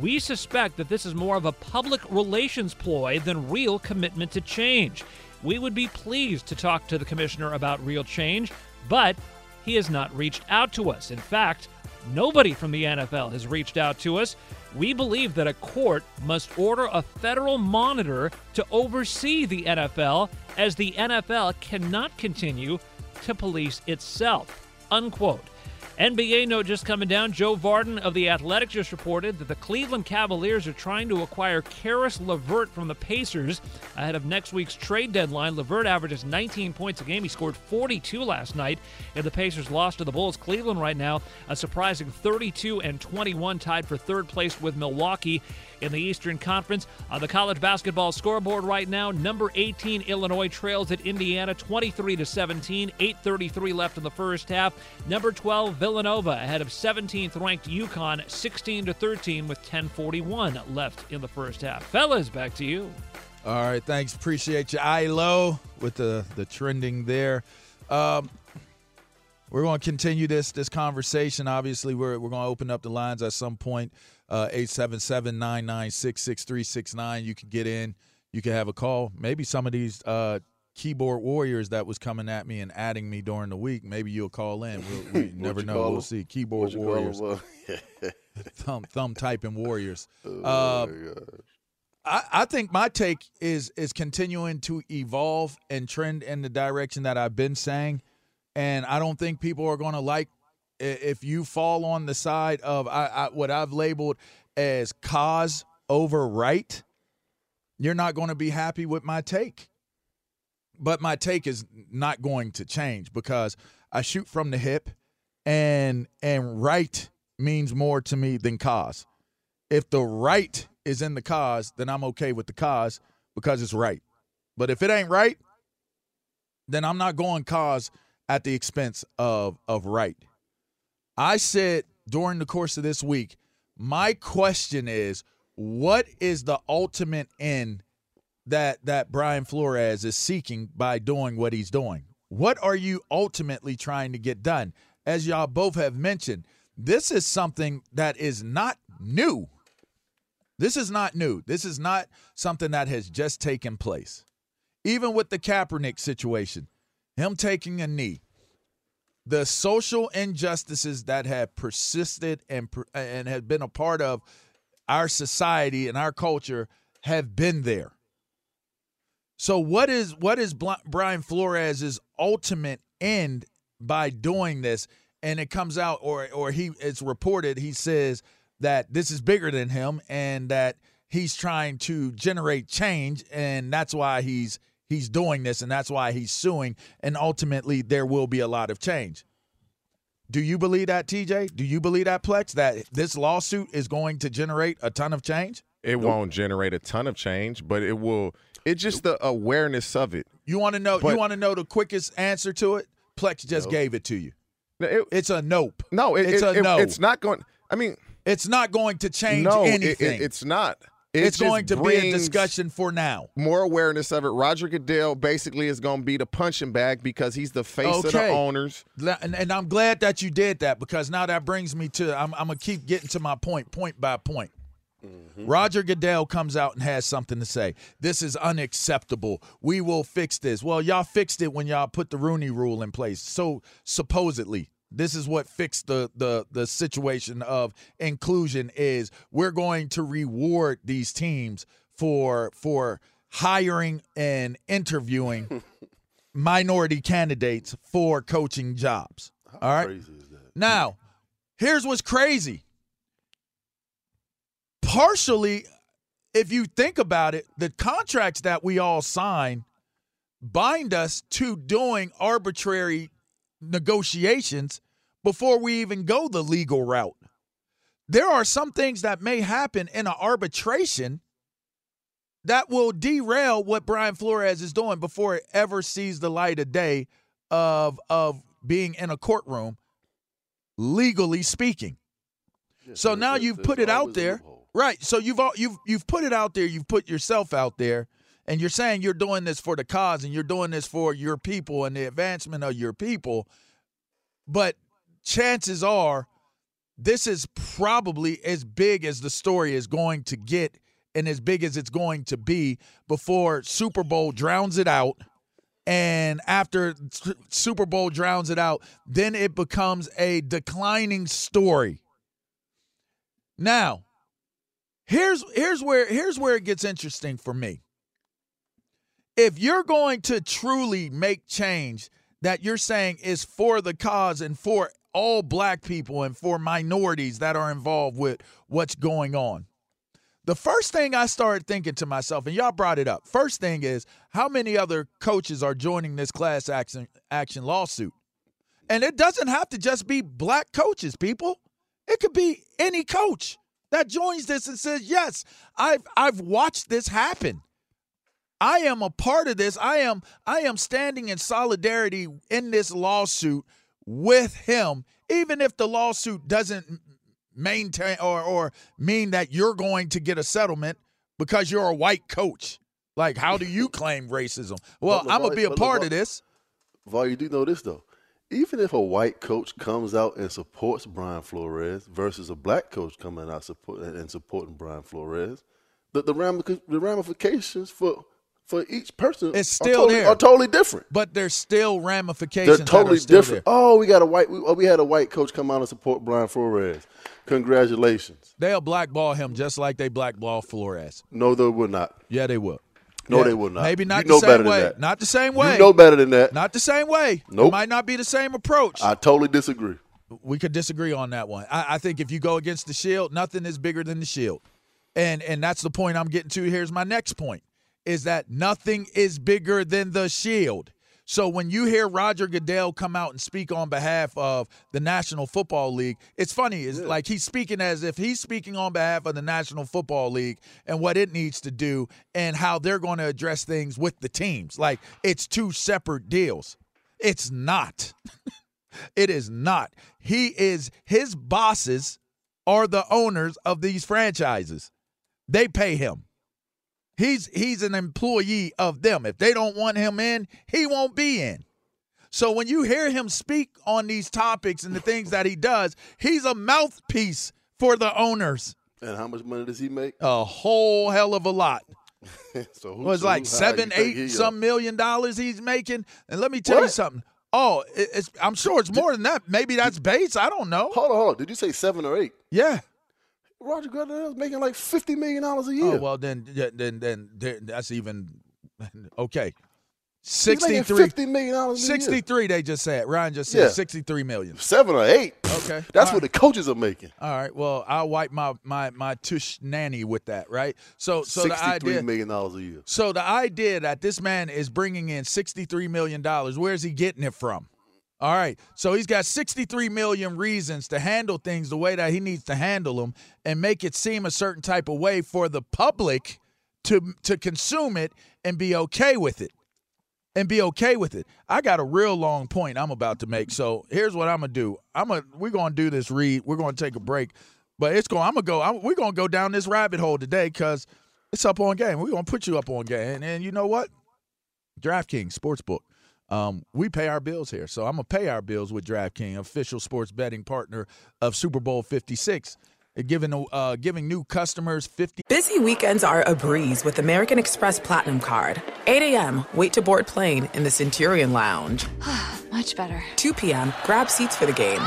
Speaker 14: we suspect that this is more of a public relations ploy than real commitment to change. We would be pleased to talk to the commissioner about real change, but he has not reached out to us. In fact, nobody from the NFL has reached out to us. We believe that a court must order a federal monitor to oversee the NFL, as the NFL cannot continue to police itself. Unquote. NBA note just coming down. Joe Vardon of The Athletic just reported that the Cleveland Cavaliers are trying to acquire Caris LeVert from the Pacers ahead of next week's trade deadline. LeVert averages 19 points a game. He scored 42 last night, and the Pacers lost to the Bulls. Cleveland right now a surprising 32 and 21, tied for third place with Milwaukee in the Eastern Conference. On the college basketball scoreboard right now, number 18 Illinois trails at Indiana 23 to 17, 8:33 left in the first half. Number 12 Villanova ahead of 17th ranked UConn 16 to 13 with 10:41 left in the first half. Fellas, back to you.
Speaker 6: All right, thanks. Appreciate you, Ilo, with the the trending there. Um, we're going to continue this this conversation. Obviously, we're we're going to open up the lines at some point. Uh, eight seven seven nine nine six six three six nine. You can get in. You can have a call. Maybe some of these uh, keyboard warriors that was coming at me and adding me during the week. Maybe you'll call in. We'll, we [laughs] never know. We'll see. Keyboard warriors, [laughs] [laughs] thumb thumb typing warriors.
Speaker 8: Oh,
Speaker 6: Uh, I, I think my take is is continuing to evolve and trend in the direction that I've been saying, and I don't think people are going to like if you fall on the side of I, I, what I've labeled as cause over right. You're not going to be happy with my take, but my take is not going to change because I shoot from the hip, and and right means more to me than cause if the right is in the cause, then I'm okay with the cause because it's right. But if it ain't right, then I'm not going cause at the expense of of right. I said during the course of this week, my question is, what is the ultimate end that that Brian Flores is seeking by doing what he's doing? What are you ultimately trying to get done? As y'all both have mentioned, this is something that is not new. This is not new. This is not something that has just taken place. Even with the Kaepernick situation, him taking a knee, the social injustices that have persisted and and have been a part of our society and our culture have been there. So what is what is Brian Flores's ultimate end by doing this? And it comes out, or or he it's reported he says that this is bigger than him and that he's trying to generate change, and that's why he's he's doing this, and that's why he's suing, and ultimately there will be a lot of change. Do you believe that, TJ? Do you believe that, Plex, that this lawsuit is going to generate a ton of change?
Speaker 7: It won't generate a ton of change, but it will. It's just the awareness of it.
Speaker 6: You want to know?
Speaker 7: But-
Speaker 6: you want to know the quickest answer to it? Plex just gave it to you.
Speaker 7: It-
Speaker 6: it's a nope.
Speaker 7: No, it,
Speaker 6: it's
Speaker 7: it-
Speaker 6: a no.
Speaker 7: It's not going. I mean,
Speaker 6: It's not going to change
Speaker 7: no,
Speaker 6: anything.
Speaker 7: it- it's not. It
Speaker 6: it's going to be a discussion for now.
Speaker 7: More awareness of it. Roger Goodell basically is going to be the punching bag because he's the face of the owners.
Speaker 6: La- And, and I'm glad that you did that because now that brings me to I'm, I'm gonna keep getting to my point, point by point. Mm-hmm. Roger Goodell comes out and has something to say. This is unacceptable. We will fix this. Well, y'all fixed it when y'all put the Rooney Rule in place. So supposedly, this is what fixed the the the situation of inclusion. Is we're going to reward these teams for for hiring and interviewing [laughs] minority candidates for coaching jobs. All right. Now, here's what's crazy. Partially, if you think about it, the contracts that we all sign bind us to doing arbitrary negotiations before we even go the legal route. There are some things that may happen in an arbitration that will derail what Brian Flores is doing before it ever sees the light of day of of being in a courtroom, legally speaking. so now you've put it out there, right? So you've all, you've you've put it out there. You've put yourself out there, and you're saying you're doing this for the cause and you're doing this for your people and the advancement of your people. But chances are, this is probably as big as the story is going to get and as big as it's going to be before Super Bowl drowns it out. And after Super Bowl drowns it out, then it becomes a declining story. Now, here's here's where here's where it gets interesting for me. If you're going to truly make change that you're saying is for the cause and for all black people and for minorities that are involved with what's going on. The first thing I started thinking to myself, and y'all brought it up, first thing is how many other coaches are joining this class action action lawsuit? And it doesn't have to just be black coaches, people. It could be any coach that joins this and says, "Yes, I've I've watched this happen. I am a part of this. I am I am standing in solidarity in this lawsuit with him, even if the lawsuit doesn't maintain or or mean that you're going to get a settlement because you're a white coach. Like, how do you claim racism? [laughs] Well, I'm gonna be a part of this.
Speaker 8: Val, you do know this though. Even if a white coach comes out and supports Brian Flores versus a black coach coming out support and supporting Brian Flores, the the, the ramifications for for each person
Speaker 6: it's still
Speaker 8: are totally,
Speaker 6: there.
Speaker 8: are totally different.
Speaker 6: But there's still ramifications.
Speaker 8: They're totally
Speaker 6: that are still
Speaker 8: different.
Speaker 6: there.
Speaker 8: Oh, we got a white. We, oh, we had a white coach come out and support Brian Flores. Congratulations.
Speaker 6: They'll blackball him just like they blackball Flores.
Speaker 8: No, they will not.
Speaker 6: Yeah, they will.
Speaker 8: No,
Speaker 6: Yeah,
Speaker 8: they will not.
Speaker 6: Maybe not
Speaker 8: You
Speaker 6: the
Speaker 8: know
Speaker 6: same
Speaker 8: better than
Speaker 6: way.
Speaker 8: that.
Speaker 6: Not the same way.
Speaker 8: You know better than that.
Speaker 6: Not the same way.
Speaker 8: Nope.
Speaker 6: It might not be the same approach.
Speaker 8: I totally disagree.
Speaker 6: we could disagree on that one. I, I think if you go against the shield, nothing is bigger than the shield. And and that's the point I'm getting to. Here's my next point. Is that nothing is bigger than the shield. So when you hear Roger Goodell come out and speak on behalf of the National Football League, it's funny. It's like he's speaking as if he's speaking on behalf of the National Football League and what it needs to do and how they're going to address things with the teams. Like it's two separate deals. It's not. [laughs] It is not. He is his bosses are the owners of these franchises. They pay him. He's he's an employee of them. If they don't want him in, he won't be in. So when you hear him speak on these topics and the things that he does, he's a mouthpiece for the owners.
Speaker 8: And how much money does he make?
Speaker 6: A whole hell of a lot. [laughs]
Speaker 8: so who,
Speaker 6: It was
Speaker 8: so
Speaker 6: like seven, eight, some million dollars he's making. And let me tell you something. Oh, it's, I'm sure it's more than that. Maybe that's base. I don't know.
Speaker 8: Hold on, hold on. Did you say seven or eight?
Speaker 6: Yeah.
Speaker 8: Roger Goodell Goodell's making like fifty million dollars a oh, year.
Speaker 6: Oh well, then then then then that's even [laughs] okay.
Speaker 8: He's
Speaker 6: 63,
Speaker 8: fifty million dollars a year.
Speaker 6: 63 They just said. Ryan just said
Speaker 8: Yeah.
Speaker 6: 63 million.
Speaker 8: Seven or eight.
Speaker 6: Okay, [laughs]
Speaker 8: That's
Speaker 6: All
Speaker 8: what the coaches are making.
Speaker 6: All right. Well, I'll wipe my my my tush nanny with that. Right. So so the idea.
Speaker 8: million dollars a year.
Speaker 6: So the idea that this man is bringing in $63 million, where's he getting it from? All right. So he's got 63 million reasons to handle things the way that he needs to handle them and make it seem a certain type of way for the public to to consume it and be okay with it. And be okay with it. I got a real long point I'm about to make. So here's what I'm gonna do. I'm gonna we're gonna do this read. We're gonna take a break, but it's going. I'm gonna go. I'm, we're gonna go down this rabbit hole today because it's up on game. We're gonna put you up on game. And, and you know what? DraftKings Sportsbook. Um, we pay our bills here, so I'm gonna pay our bills with DraftKings, official sports betting partner of Super Bowl 56, giving uh, giving new customers 50.
Speaker 9: Busy weekends are a breeze with American Express Platinum Card. 8 a.m., wait to board plane in the Centurion Lounge. [sighs]
Speaker 13: Much better.
Speaker 9: 2 p.m., grab seats for the game.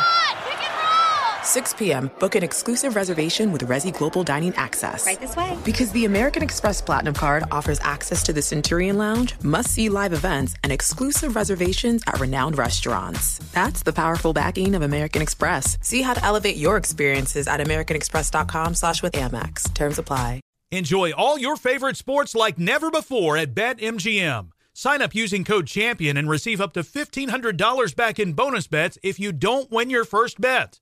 Speaker 9: 6 p.m., book an exclusive reservation with Resy Global Dining Access.
Speaker 13: Right this way.
Speaker 9: Because the American Express Platinum Card offers access to the Centurion Lounge, must see live events, and exclusive reservations at renowned restaurants. That's the powerful backing of American Express. See how to elevate your experiences at AmericanExpress.com slash with Amex. Terms apply.
Speaker 10: Enjoy all your favorite sports like never before at BetMGM. Sign up using code CHAMPION and receive up to $1,500 back in bonus bets if you don't win your first bet.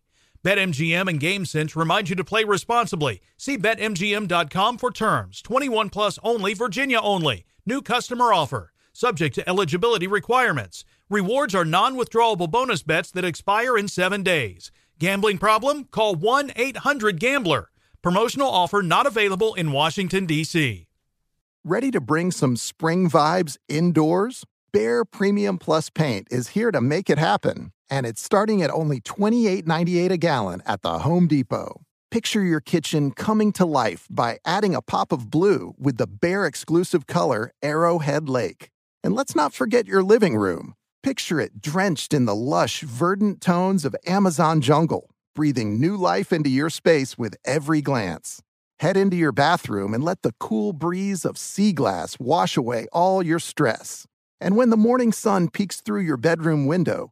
Speaker 10: BetMGM and GameSense remind you to play responsibly. See BetMGM.com for terms. 21 plus only, Virginia only. New customer offer. Subject to eligibility requirements. Rewards are non withdrawable bonus bets that expire in seven days. Gambling problem? Call 1 800 Gambler. Promotional offer not available in Washington, D.C.
Speaker 1: Ready to bring some spring vibes indoors? Behr Premium Plus paint is here to make it happen, and it's starting at only $28.98 a gallon at the Home Depot. Picture your kitchen coming to life by adding a pop of blue with the Behr exclusive color Arrowhead Lake. And let's not forget your living room. Picture it drenched in the lush, verdant tones of Amazon jungle, breathing new life into your space with every glance. Head into your bathroom and let the cool breeze of sea glass wash away all your stress. And when the morning sun peeks through your bedroom window,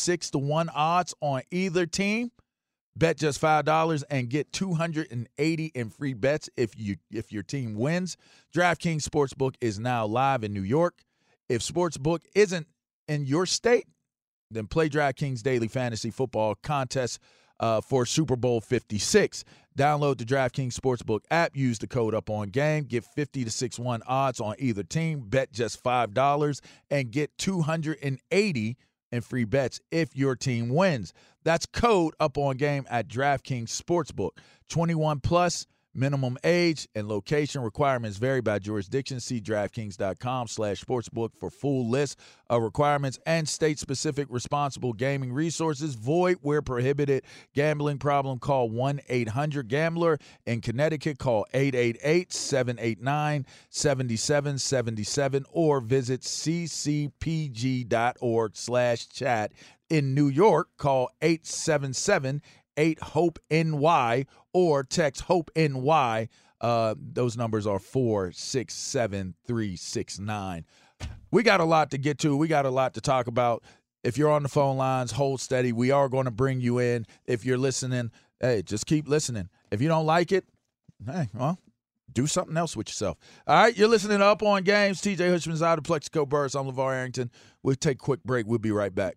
Speaker 6: Six to one odds on either team. Bet just five dollars and get two hundred and eighty in free bets if you if your team wins. DraftKings Sportsbook is now live in New York. If Sportsbook isn't in your state, then play DraftKings Daily Fantasy Football Contest uh, for Super Bowl 56. Download the DraftKings Sportsbook app. Use the code Up On Game. Get 50 to 6 1 odds on either team. Bet just $5 and get 280 in free bets if your team wins. That's code Up On Game at DraftKings Sportsbook. 21 plus. Minimum age and location requirements vary by jurisdiction. See DraftKings.com slash sportsbook for full list of requirements and state-specific responsible gaming resources. Void where prohibited. Gambling problem, call 1-800-GAMBLER. In Connecticut, call 888-789-7777 or visit ccpg.org slash chat. In New York, call 877 8 Hope NY or text Hope NY. Uh, those numbers are 467369. We got a lot to get to. We got a lot to talk about. If you're on the phone lines, hold steady. We are going to bring you in. If you're listening, hey, just keep listening. If you don't like it, hey, well, do something else with yourself. All right, you're listening Up on Games. TJ Houshmandzadeh Plexico Burress. I'm LeVar Arrington. We'll take a quick break. We'll be right back.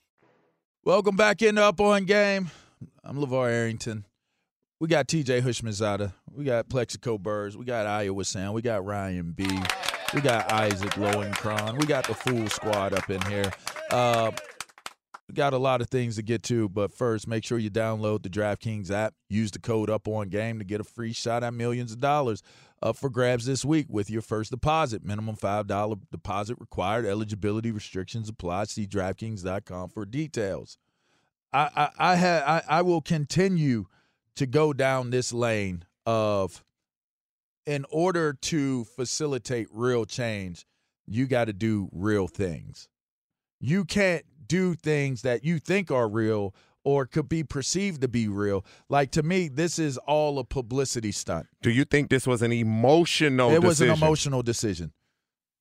Speaker 6: Welcome back into Up On Game. I'm LeVar Arrington. We got TJ Houshmandzadeh. We got Plexico Burress. We got Iowa Sound. We got Ryan B. We got Isaac Lowenkron. We got the full squad up in here. Uh, got a lot of things to get to, but first, make sure you download the DraftKings app. Use the code Up On Game to get a free shot at millions of dollars up for grabs this week with your first deposit. Minimum five dollar deposit required. Eligibility restrictions apply. See DraftKings.com for details. I I I, ha, I I will continue to go down this lane of in order to facilitate real change, you got to do real things. You can't do things that you think are real or could be perceived to be real. Like to me, this is all a publicity stunt.
Speaker 7: Do you think this was an emotional
Speaker 6: It
Speaker 7: decision?
Speaker 6: was an emotional decision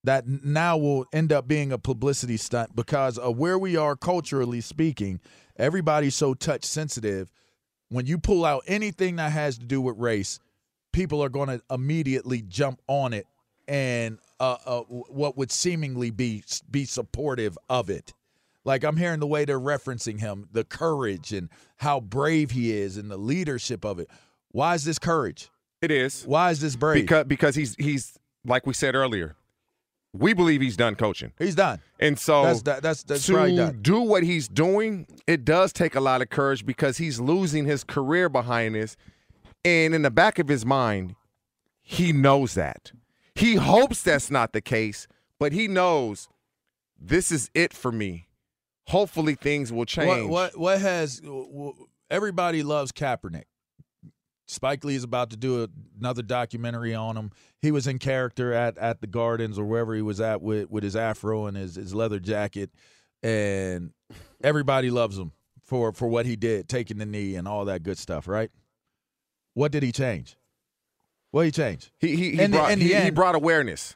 Speaker 6: that now will end up being a publicity stunt because of where we are culturally speaking. Everybody's so touch sensitive. When you pull out anything that has to do with race, people are going to immediately jump on it and uh, uh, what would seemingly be be supportive of it. Like I'm hearing the way they're referencing him, the courage and how brave he is, and the leadership of it. Why is this courage?
Speaker 7: It is.
Speaker 6: Why is this brave?
Speaker 7: Because because he's he's like we said earlier. We believe he's done coaching.
Speaker 6: He's done.
Speaker 7: And so
Speaker 6: That's that, that's that's
Speaker 7: to do what he's doing, it does take a lot of courage because he's losing his career behind this. And in the back of his mind, he knows that. He hopes that's not the case, but he knows this is it for me. Hopefully things will change.
Speaker 6: What what what has everybody loves Kaepernick. Spike Lee is about to do another documentary on him. He was in character at, at the Gardens or wherever he was at with, with his afro and his, his leather jacket, and everybody loves him for for what he did, taking the knee and all that good stuff. Right? What did he change? What did he change?
Speaker 7: He he he, brought,
Speaker 6: the
Speaker 7: he, he brought awareness.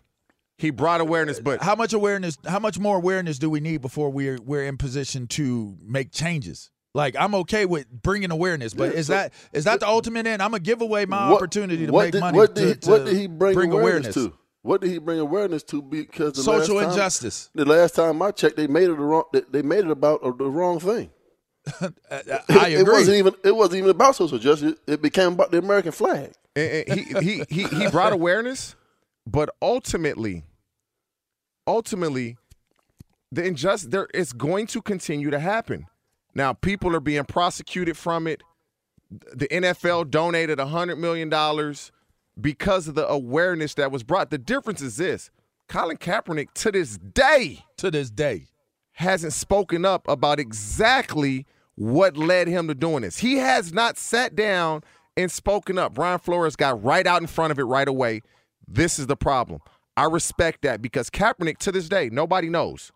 Speaker 7: He brought awareness, but
Speaker 6: How much awareness? How much more awareness do we need before we're we're in position to make changes? Like I'm okay with bringing awareness, but
Speaker 8: Yeah,
Speaker 6: is that is that the ultimate end? I'm gonna give away my
Speaker 8: What-
Speaker 6: opportunity to make
Speaker 8: did,
Speaker 6: money.
Speaker 8: What
Speaker 6: to,
Speaker 8: did, he,
Speaker 6: to
Speaker 8: what did he bring,
Speaker 6: bring
Speaker 8: awareness, to? What did he bring awareness to? Because the
Speaker 6: Social
Speaker 8: time-
Speaker 6: injustice.
Speaker 8: The last time I checked, they made it the wrong. They, made it about uh, the wrong thing. [laughs]
Speaker 6: I agree.
Speaker 8: It wasn't even. It wasn't even about social justice. It became about the American flag.
Speaker 7: And- and he, he he he [laughs] brought awareness, but ultimately, ultimately, the injustice there is going to continue to happen. Now, people are being prosecuted from it. The NFL donated hundred million dollars because of the awareness that was brought. The difference is this: Colin Kaepernick, to this day,
Speaker 6: to this day,
Speaker 7: hasn't spoken up about exactly what led him to doing this. He has not sat down and spoken up. Brian Flores got right out in front of it right away. This is the problem. I respect that because Kaepernick, to this day, nobody knows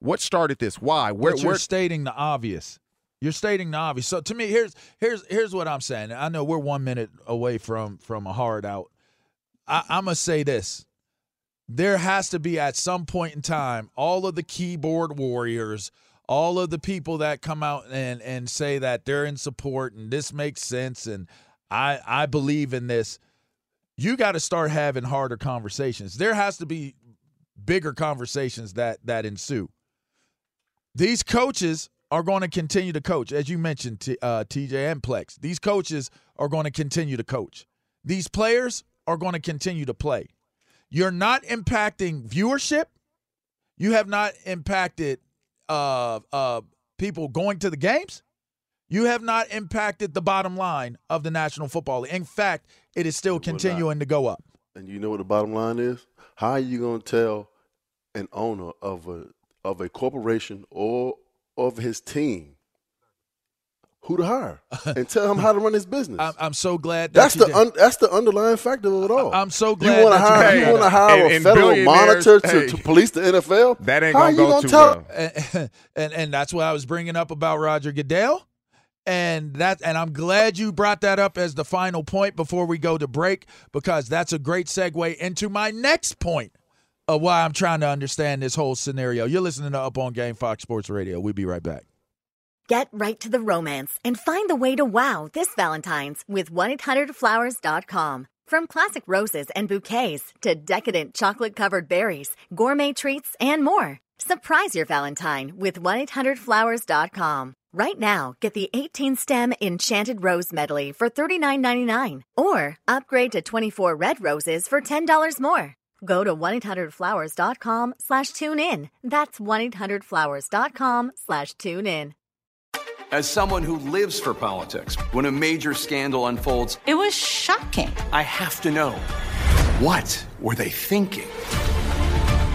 Speaker 7: what started this. Why? Where?
Speaker 6: but you're
Speaker 7: where
Speaker 6: stating the obvious. You're stating the obvious. So to me, here's here's here's what I'm saying. I know we're one minute away from from a hard out. I, I'm gonna say this. There has to be at some point in time all of the keyboard warriors, all of the people that come out and and say that they're in support and this makes sense and I I believe in this. You got to start having harder conversations. There has to be bigger conversations that that ensue these coaches are going to continue to coach, as you mentioned, T, uh, TJ and Plex. These coaches are going to continue to coach. These players are going to continue to play. You're not impacting viewership. You have not impacted uh, uh, people going to the games. You have not impacted the bottom line of the National Football League. In fact, it is still continuing to go up.
Speaker 8: And you know what the bottom line is? How are you going to tell an owner of a of a corporation or of his team who to hire [laughs] and tell him how to run his business?
Speaker 6: I'm, I'm so glad that
Speaker 8: that's
Speaker 6: you
Speaker 8: the
Speaker 6: did.
Speaker 8: un, that's the underlying factor of it all.
Speaker 6: I'm so glad
Speaker 8: you
Speaker 6: glad
Speaker 8: want to
Speaker 6: that you
Speaker 8: hire you want to hire
Speaker 7: And-
Speaker 8: a
Speaker 7: and
Speaker 8: federal monitor to,
Speaker 7: hey,
Speaker 8: to police the NFL.
Speaker 7: That ain't
Speaker 8: How
Speaker 7: gonna
Speaker 8: you
Speaker 7: go
Speaker 8: gonna
Speaker 7: too
Speaker 8: tell,
Speaker 7: well.
Speaker 6: and, [laughs] and and that's what I was bringing up about Roger Goodell. And that and I'm glad you brought that up as the final point before we go to break because that's a great segue into my next point of why I'm trying to understand this whole scenario. You're listening to Up on Game Fox Sports Radio. We'll be right back.
Speaker 2: Get right to the romance and find the way to wow this Valentine's with 1-800-Flowers.com. From classic roses and bouquets to decadent chocolate covered berries, gourmet treats, and more. Surprise your Valentine with 1-800-Flowers.com. Right now, get the 18 stem Enchanted Rose Medley for $39.99 or upgrade to 24 red roses for $10 more. Go to 1-800-Flowers.com slash tune in. That's 1-800-Flowers.com slash tune in.
Speaker 16: As someone who lives for politics, when a major scandal unfolds,
Speaker 17: It was shocking.
Speaker 16: I have to know what were they thinking?